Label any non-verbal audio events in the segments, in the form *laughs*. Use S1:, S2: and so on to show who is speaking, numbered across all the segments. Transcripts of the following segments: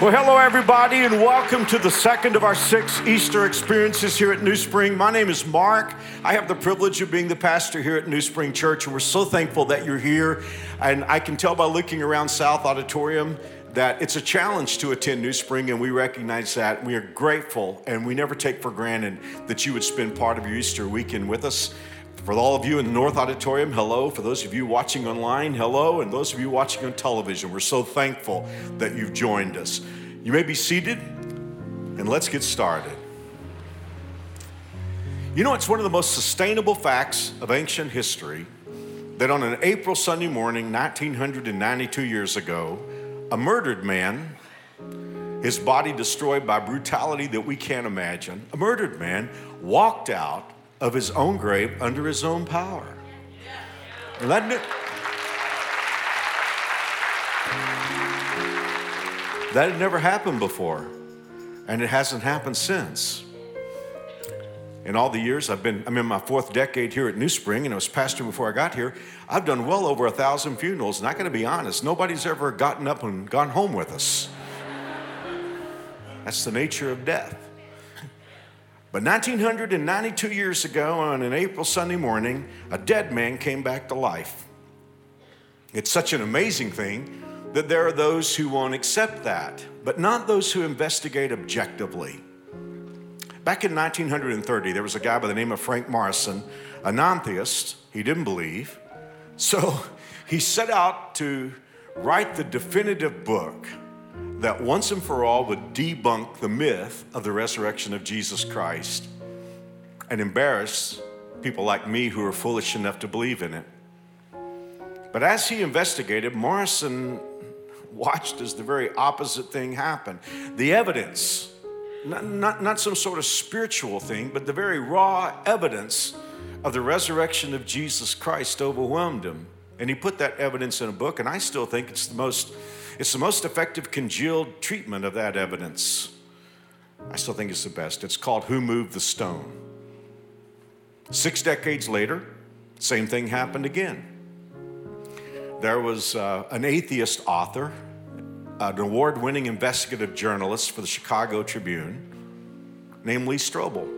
S1: Well, hello, everybody, and welcome to the second of our six Easter experiences here at New Spring. My name is Mark. I have the privilege of being the pastor here at New Spring Church, and we're so thankful that you're here. And I can tell by looking around South Auditorium that it's a challenge to attend New Spring, and we recognize that. We are grateful, and we never take for granted that you would spend part of your Easter weekend with us. For all of you in the North Auditorium, hello. For those of you watching online, hello. And those of you watching on television, we're so thankful that you've joined us. You may be seated, and let's get started. You know, it's one of the most sustainable facts of ancient history that on an April Sunday morning, 1992 years ago, a murdered man, his body destroyed by brutality that we can't imagine, a murdered man walked out of his own grave under his own power. That, that had never happened before, and it hasn't happened since. In all the years I've been, I'm in my fourth decade here at New Spring, and I was pastor before I got here. I've done well over a thousand funerals, and I got to be honest, nobody's ever gotten up and gone home with us. That's the nature of death. But 1992 years ago, on an April Sunday morning, a dead man came back to life. It's such an amazing thing that there are those who won't accept that, but not those who investigate objectively. Back in 1930, there was a guy by the name of Frank Morison, a non theist. He didn't believe. So *laughs* he set out to write the definitive book that once and for all would debunk the myth of the resurrection of Jesus Christ and embarrass people like me who are foolish enough to believe in it. But as he investigated, Morison watched as the very opposite thing happened. The evidence, not, not, not some sort of spiritual thing, but the very raw evidence of the resurrection of Jesus Christ overwhelmed him. And he put that evidence in a book, and I still think it's the most it's the most effective congealed treatment of that evidence. I still think it's the best. It's called Who Moved the Stone. Six decades later, same thing happened again. There was uh, an atheist author, an award winning investigative journalist for the Chicago Tribune, named Lee Strobel.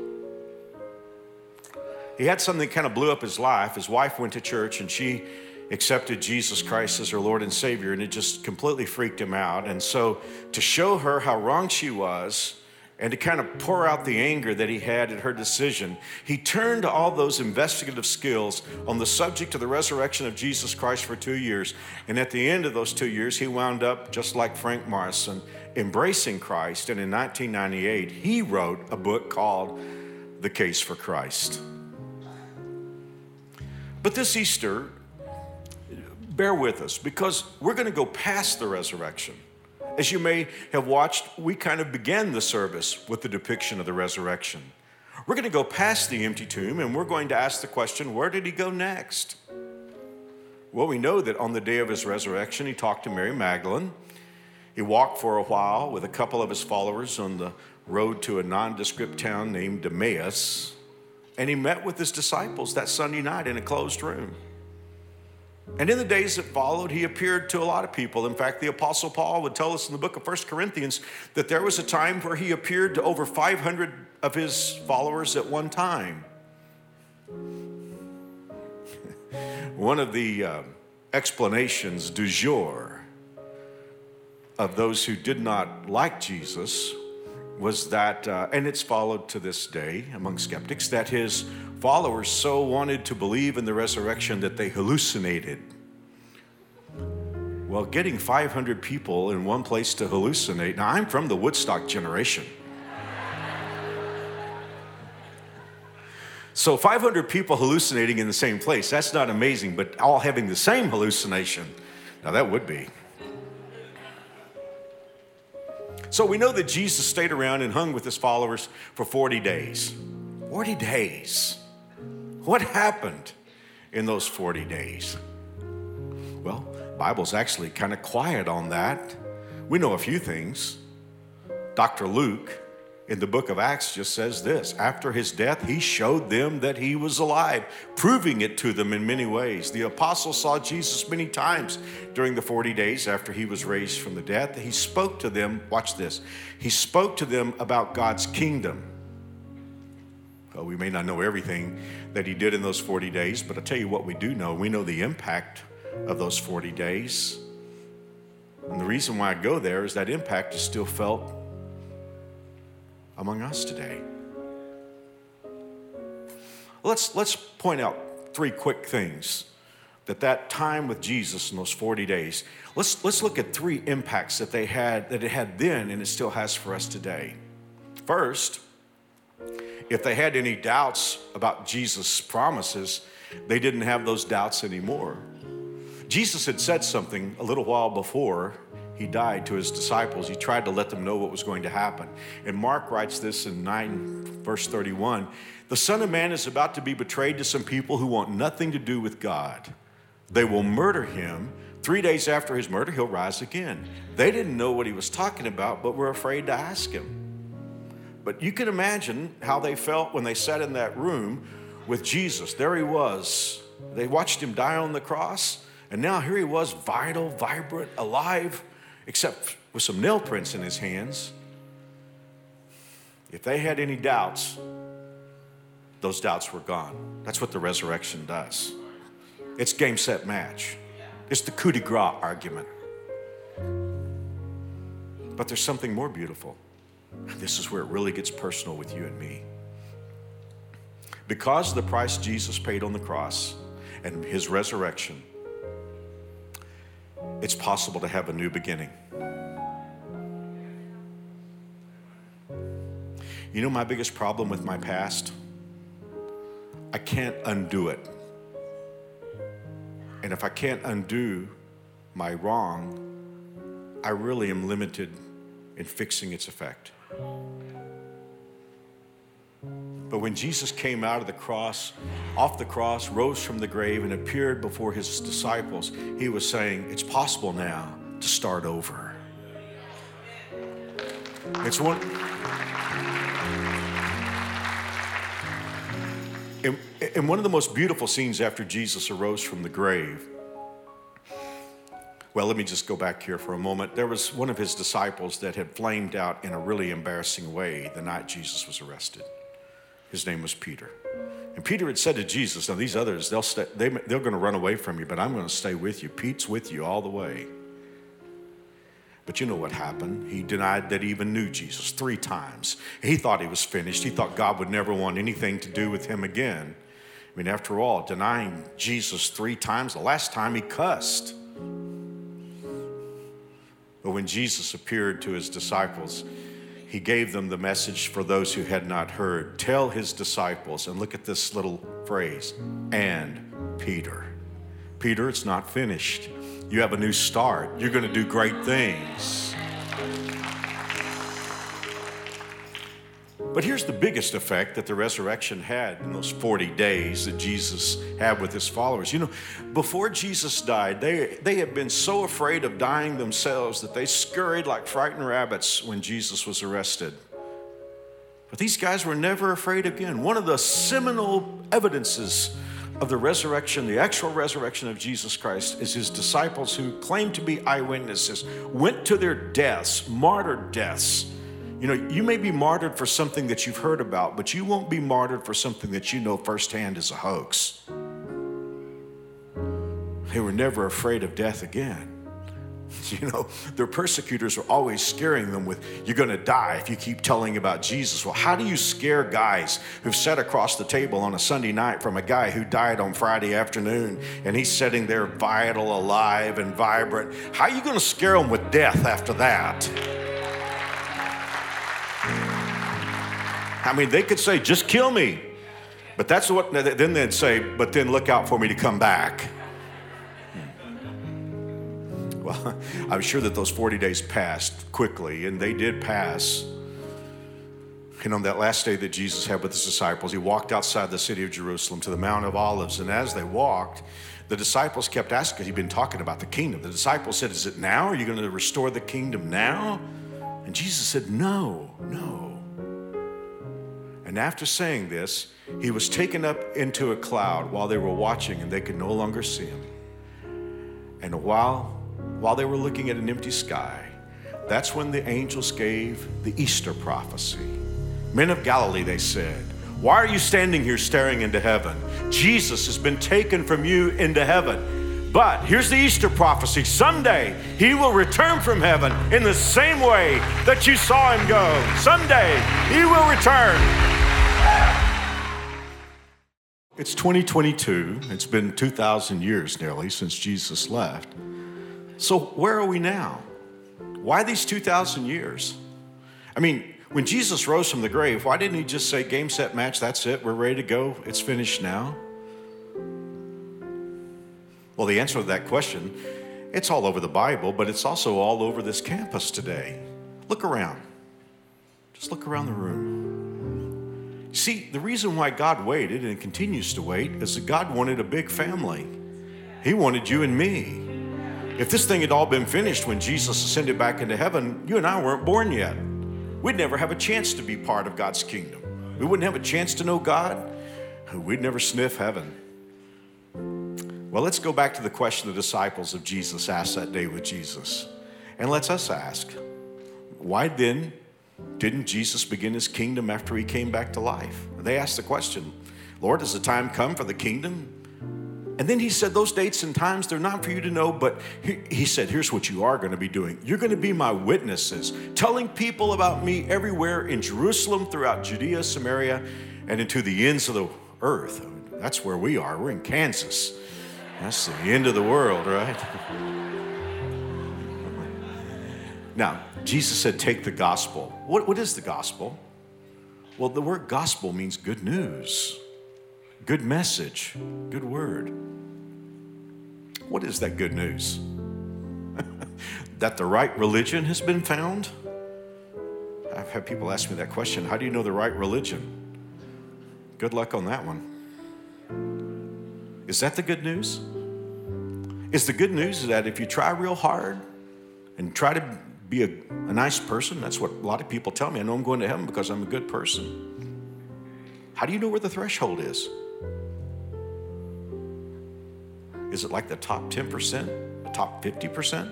S1: He had something that kind of blew up his life. His wife went to church and she accepted Jesus Christ as her Lord and Savior, and it just completely freaked him out. And so, to show her how wrong she was, and to kind of pour out the anger that he had at her decision, he turned all those investigative skills on the subject of the resurrection of Jesus Christ for two years. And at the end of those two years, he wound up, just like Frank Morison, embracing Christ. And in 1998, he wrote a book called The Case for Christ. But this Easter, bear with us because we're going to go past the resurrection. As you may have watched, we kind of began the service with the depiction of the resurrection. We're going to go past the empty tomb and we're going to ask the question where did he go next? Well, we know that on the day of his resurrection, he talked to Mary Magdalene. He walked for a while with a couple of his followers on the road to a nondescript town named Emmaus, and he met with his disciples that Sunday night in a closed room. And in the days that followed, he appeared to a lot of people. In fact, the Apostle Paul would tell us in the book of First Corinthians that there was a time where he appeared to over 500 of his followers at one time. *laughs* one of the uh, explanations du jour of those who did not like Jesus was that, uh, and it's followed to this day among skeptics, that his followers so wanted to believe in the resurrection that they hallucinated. Well, getting 500 people in one place to hallucinate, now I'm from the Woodstock generation. So 500 people hallucinating in the same place, that's not amazing, but all having the same hallucination, now that would be. So we know that Jesus stayed around and hung with his followers for 40 days. 40 days. What happened in those 40 days? Well, Bible's actually kind of quiet on that. We know a few things. Dr. Luke in the book of Acts just says this After his death, he showed them that he was alive, proving it to them in many ways. The apostles saw Jesus many times during the 40 days after he was raised from the dead. He spoke to them, watch this, he spoke to them about God's kingdom. Well, we may not know everything that he did in those 40 days, but I'll tell you what we do know. We know the impact of those 40 days. And the reason why I go there is that impact is still felt among us today. Let's, let's point out three quick things that that time with Jesus in those 40 days, let's, let's look at three impacts that they had, that it had then and it still has for us today. First, if they had any doubts about Jesus' promises, they didn't have those doubts anymore. Jesus had said something a little while before he died to his disciples, he tried to let them know what was going to happen. And Mark writes this in 9, verse 31 The Son of Man is about to be betrayed to some people who want nothing to do with God. They will murder him. Three days after his murder, he'll rise again. They didn't know what he was talking about, but were afraid to ask him. But you can imagine how they felt when they sat in that room with Jesus. There he was. They watched him die on the cross, and now here he was, vital, vibrant, alive except with some nail prints in his hands. If they had any doubts, those doubts were gone. That's what the resurrection does. It's game, set, match. It's the coup de grace argument. But there's something more beautiful. This is where it really gets personal with you and me. Because of the price Jesus paid on the cross and his resurrection, it's possible to have a new beginning. You know, my biggest problem with my past? I can't undo it. And if I can't undo my wrong, I really am limited in fixing its effect. But when Jesus came out of the cross, off the cross, rose from the grave, and appeared before his disciples, he was saying, It's possible now to start over. It's one. And, one of the most beautiful scenes after Jesus arose from the grave. Well, let me just go back here for a moment. There was one of his disciples that had flamed out in a really embarrassing way the night Jesus was arrested. His name was Peter. And Peter had said to Jesus, Now, these others, they'll stay, they, they're going to run away from you, but I'm going to stay with you. Pete's with you all the way. But you know what happened? He denied that he even knew Jesus three times. He thought he was finished. He thought God would never want anything to do with him again. I mean, after all, denying Jesus three times, the last time he cussed. But when Jesus appeared to his disciples, he gave them the message for those who had not heard. Tell his disciples, and look at this little phrase, and Peter. Peter, it's not finished. You have a new start. You're going to do great things. But here's the biggest effect that the resurrection had in those 40 days that Jesus had with his followers. You know, before Jesus died, they, they had been so afraid of dying themselves that they scurried like frightened rabbits when Jesus was arrested. But these guys were never afraid again. One of the seminal evidences of the resurrection, the actual resurrection of Jesus Christ, is his disciples who claimed to be eyewitnesses went to their deaths, martyred deaths you know, you may be martyred for something that you've heard about, but you won't be martyred for something that you know firsthand is a hoax. They were never afraid of death again. *laughs* You know, their persecutors were always scaring them with, you're going to die if you keep telling about Jesus. Well, how do you scare guys who've sat across the table on a Sunday night from a guy who died on Friday afternoon and he's sitting there vital, alive, and vibrant? How are you going to scare them with death after that? I mean, they could say, just kill me. But that's what, then they'd say, but then look out for me to come back. Hmm. Well, Well, *laughs* I'm sure that those 40 days passed quickly, and they did pass. And on that last day that Jesus had with his disciples, he walked outside the city of Jerusalem to the Mount of Olives. And as they walked, the disciples kept asking, he'd been talking about the kingdom. The disciples said, Is it now? Are you going to restore the kingdom now? And Jesus said, No, no. And after saying this, he was taken up into a cloud while they were watching and they could no longer see him. And while, while they were looking at an empty sky, that's when the angels gave the Easter prophecy. Men of Galilee, they said, why are you standing here staring into heaven? Jesus has been taken from you into heaven. But here's the Easter prophecy someday he will return from heaven in the same way that you saw him go. Someday he will return. It's 2022. It's been 2,000 years nearly since Jesus left. So, where are we now? Why these 2,000 years? I mean, when Jesus rose from the grave, why didn't he just say, game, set, match, that's it, we're ready to go, it's finished now? Well, the answer to that question, it's all over the Bible, but it's also all over this campus today. Look around. Just look around the room. See, the reason why God waited and continues to wait is that God wanted a big family. He wanted you and me. If this thing had all been finished when Jesus ascended back into heaven, you and I weren't born yet we'd never have a chance to be part of God's kingdom. We wouldn't have a chance to know God. We'd never sniff heaven. Well, let's go back to the question the disciples of Jesus asked that day with Jesus. And let's us ask why then didn't Jesus begin his kingdom after he came back to life? They asked the question Lord, has the time come for the kingdom and then he said, Those dates and times, they're not for you to know, but he, he said, Here's what you are going to be doing. You're going to be my witnesses, telling people about me everywhere in Jerusalem, throughout Judea, Samaria, and into the ends of the earth. That's where we are. We're in Kansas. That's the end of the world, right? *laughs* now, Jesus said, Take the gospel. What, what is the gospel? Well, the word gospel means good news, good message, good word. What is that good news? *laughs* that the right religion has been found? I've had people ask me that question How do you know the right religion? Good luck on that one. Is that the good news? Is the good news that if you try real hard and try to be a, a nice person, that's what a lot of people tell me. I know I'm going to heaven because I'm a good person. How do you know where the threshold is? Is it like the top 10%, the top 50%?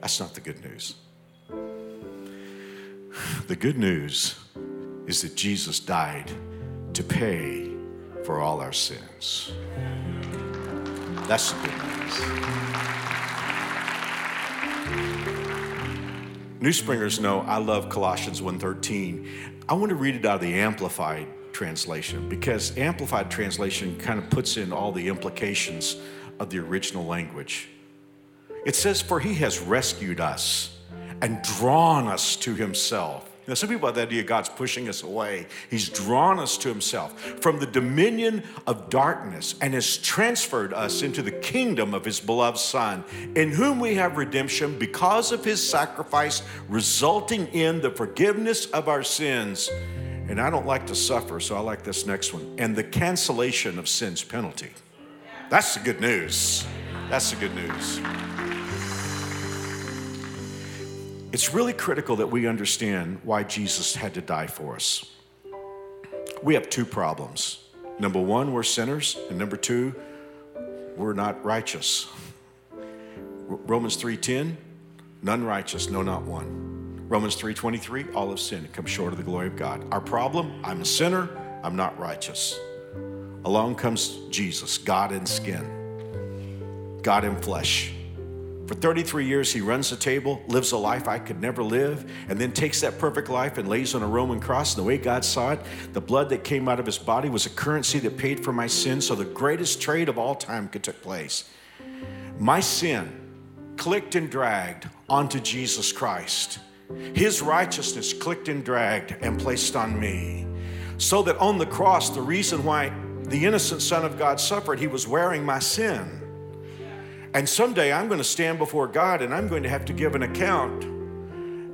S1: That's not the good news. The good news is that Jesus died to pay for all our sins. That's the good news. New springers know I love Colossians 1:13. I want to read it out of the amplified translation because Amplified translation kind of puts in all the implications of the original language. It says, For he has rescued us and drawn us to himself. Now, some people have the idea God's pushing us away. He's drawn us to himself from the dominion of darkness and has transferred us into the kingdom of his beloved Son, in whom we have redemption because of his sacrifice, resulting in the forgiveness of our sins and I don't like to suffer, so I like this next one. And the cancellation of sin's penalty. That's the good news. That's the good news. It's really critical that we understand why Jesus had to die for us. We have two problems. Number one, we're sinners, and number two, we're not righteous. Romans 3:10, none righteous, no not one. Romans 3:23, all have sinned come short of the glory of God. Our problem, I'm a sinner, I'm not righteous. Along comes Jesus, God in skin, God in flesh. For 33 years, he runs the table, lives a life I could never live, and then takes that perfect life and lays on a Roman cross. And the way God saw it, the blood that came out of his body was a currency that paid for my sin, so the greatest trade of all time could take place. My sin clicked and dragged onto Jesus Christ. His righteousness clicked and dragged and placed on me. So that on the cross, the reason why the innocent Son of God suffered, he was wearing my sin. And someday I'm going to stand before God and I'm going to have to give an account.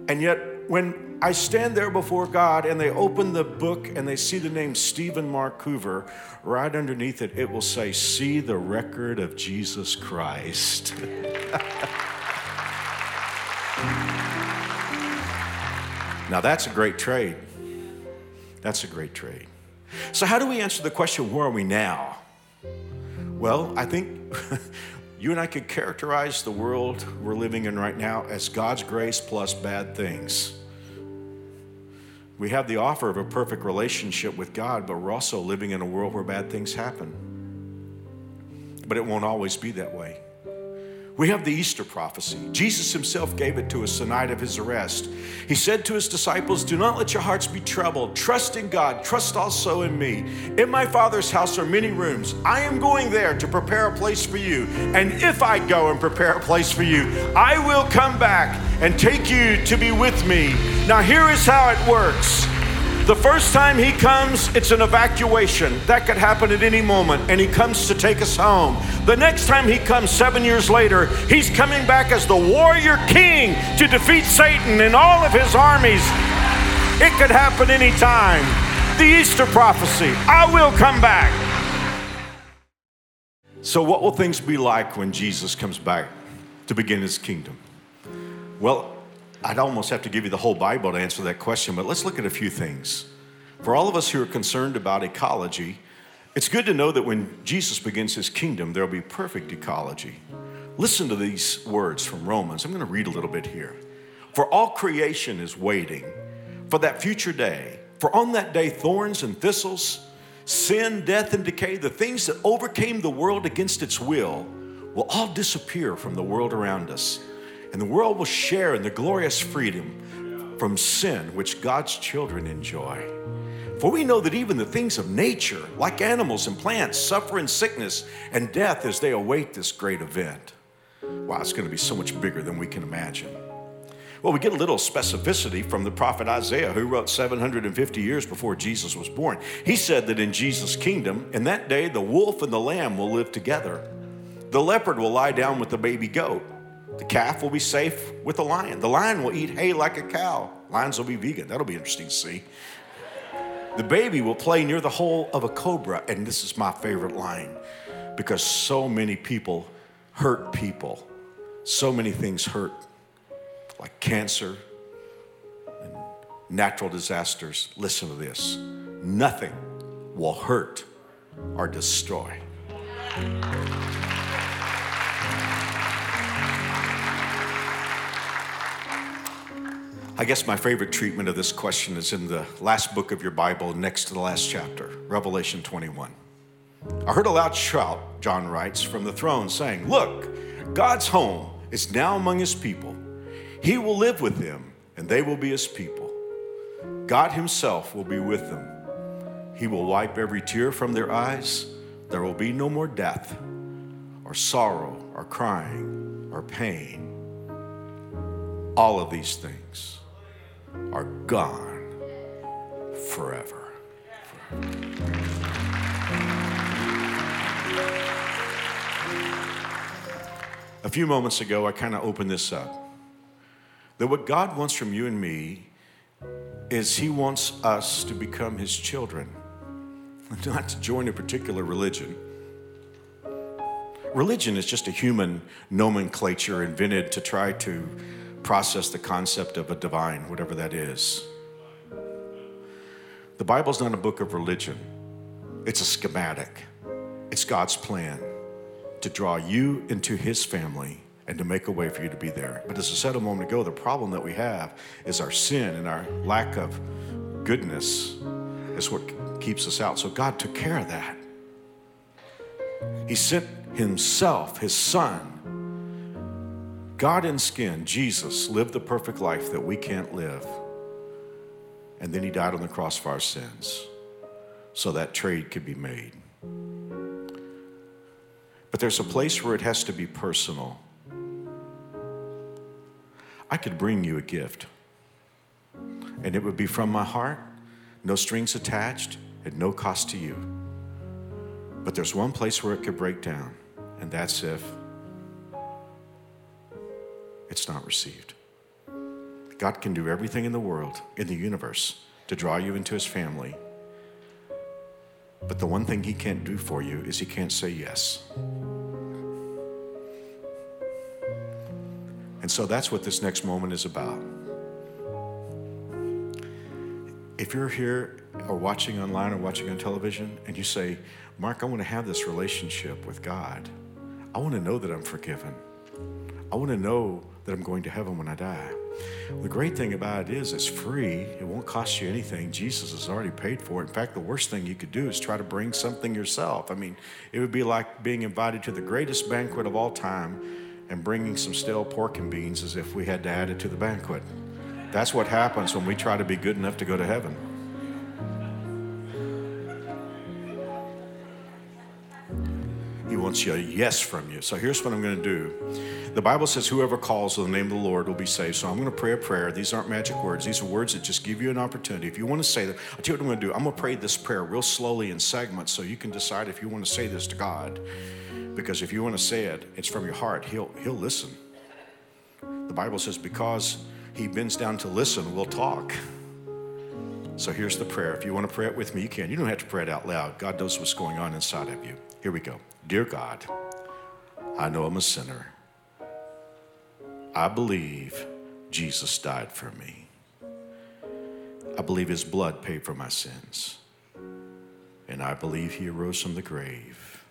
S1: And yet, when I stand there before God and they open the book and they see the name Stephen Mark Hoover, right underneath it, it will say, See the record of Jesus Christ. *laughs* now, that's a great trade. That's a great trade. So, how do we answer the question, where are we now? Well, I think *laughs* you and I could characterize the world we're living in right now as God's grace plus bad things. We have the offer of a perfect relationship with God, but we're also living in a world where bad things happen. But it won't always be that way. We have the Easter prophecy. Jesus himself gave it to us the night of his arrest. He said to his disciples, Do not let your hearts be troubled. Trust in God. Trust also in me. In my Father's house are many rooms. I am going there to prepare a place for you. And if I go and prepare a place for you, I will come back and take you to be with me. Now, here is how it works. The first time he comes, it's an evacuation. That could happen at any moment, and he comes to take us home. The next time he comes, seven years later, he's coming back as the warrior king to defeat Satan and all of his armies. It could happen anytime. The Easter prophecy I will come back. So, what will things be like when Jesus comes back to begin his kingdom? Well, I'd almost have to give you the whole Bible to answer that question, but let's look at a few things. For all of us who are concerned about ecology, it's good to know that when Jesus begins his kingdom, there'll be perfect ecology. Listen to these words from Romans. I'm going to read a little bit here. For all creation is waiting for that future day. For on that day, thorns and thistles, sin, death, and decay, the things that overcame the world against its will, will all disappear from the world around us and the world will share in the glorious freedom from sin which God's children enjoy. For we know that even the things of nature, like animals and plants, suffer in sickness and death as they await this great event. Wow, it's going to be so much bigger than we can imagine. Well, we get a little specificity from the prophet Isaiah, who wrote 750 years before Jesus was born. He said that in Jesus' kingdom, in that day, the wolf and the lamb will live together. The leopard will lie down with the baby goat the calf will be safe with the lion. The lion will eat hay like a cow. Lions will be vegan. That'll be interesting to see. The baby will play near the hole of a cobra. And this is my favorite line because so many people hurt people. So many things hurt, like cancer and natural disasters. Listen to this nothing will hurt or destroy. I guess my favorite treatment of this question is in the last book of your Bible, next to the last chapter, Revelation 21. I heard a loud shout, John writes, from the throne saying, Look, God's home is now among his people. He will live with them, and they will be his people. God himself will be with them. He will wipe every tear from their eyes. There will be no more death, or sorrow, or crying, or pain. All of these things are gone forever. A few moments ago, I kind of opened this up. That what God wants from you and me is He wants us to become His children, *laughs* not to join a particular religion. Religion is just a human nomenclature invented to try to process the concept of a divine, whatever that is. The Bible's not a book of religion, it's a schematic. It's God's plan to draw you into His family and to make a way for you to be there. But as I said a moment ago, the problem that we have is our sin and our lack of goodness is what keeps us out. So God took care of that. He sent Himself, His Son, God in skin, Jesus, lived the perfect life that we can't live. And then he died on the cross for our sins so that trade could be made. But there's a place where it has to be personal. I could bring you a gift, and it would be from my heart, no strings attached, at no cost to you. But there's one place where it could break down, and that's if it's not received. God can do everything in the world, in the universe, to draw you into his family. But the one thing he can't do for you is he can't say yes. And so that's what this next moment is about. If you're here or watching online or watching on television and you say, Mark, I want to have this relationship with God, I want to know that I'm forgiven. I want to know that I'm going to heaven when I die. The great thing about it is it's free. It won't cost you anything. Jesus has already paid for it. In fact, the worst thing you could do is try to bring something yourself. I mean, it would be like being invited to the greatest banquet of all time and bringing some stale pork and beans as if we had to add it to the banquet. That's what happens when we try to be good enough to go to heaven. Wants a yes from you. So here's what I'm going to do. The Bible says, Whoever calls on the name of the Lord will be saved. So I'm going to pray a prayer. These aren't magic words, these are words that just give you an opportunity. If you want to say them, I'll tell you what I'm going to do. I'm going to pray this prayer real slowly in segments so you can decide if you want to say this to God. Because if you want to say it, it's from your heart. He'll, he'll listen. The Bible says, Because he bends down to listen, we'll talk. So here's the prayer. If you want to pray it with me, you can. You don't have to pray it out loud. God knows what's going on inside of you. Here we go. Dear God, I know I'm a sinner. I believe Jesus died for me. I believe his blood paid for my sins. And I believe he arose from the grave.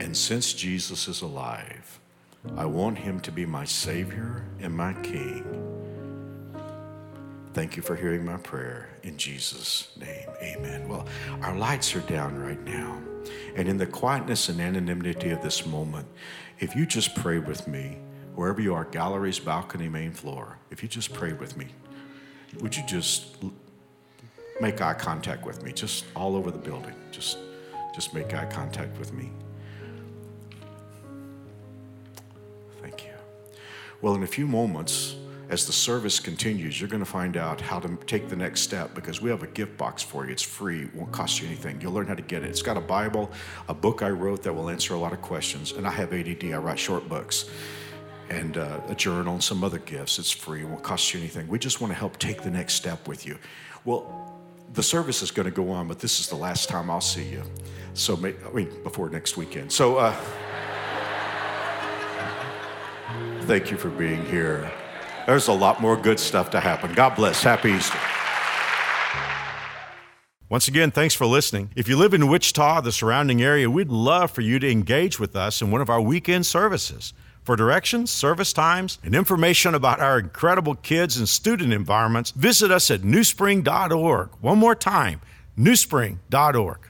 S1: And since Jesus is alive, I want him to be my Savior and my King. Thank you for hearing my prayer in Jesus' name. Amen. Well, our lights are down right now. And in the quietness and anonymity of this moment, if you just pray with me, wherever you are, galleries, balcony, main floor, if you just pray with me, would you just make eye contact with me, just all over the building? Just, just make eye contact with me. Thank you. Well, in a few moments, as the service continues, you're going to find out how to take the next step because we have a gift box for you. It's free, it won't cost you anything. You'll learn how to get it. It's got a Bible, a book I wrote that will answer a lot of questions. And I have ADD, I write short books, and uh, a journal and some other gifts. It's free, it won't cost you anything. We just want to help take the next step with you. Well, the service is going to go on, but this is the last time I'll see you. So, I mean, before next weekend. So, uh, thank you for being here. There's a lot more good stuff to happen. God bless. Happy Easter. Once again, thanks for listening. If you live in Wichita, the surrounding area, we'd love for you to engage with us in one of our weekend services. For directions, service times, and information about our incredible kids and student environments, visit us at newspring.org. One more time, newspring.org.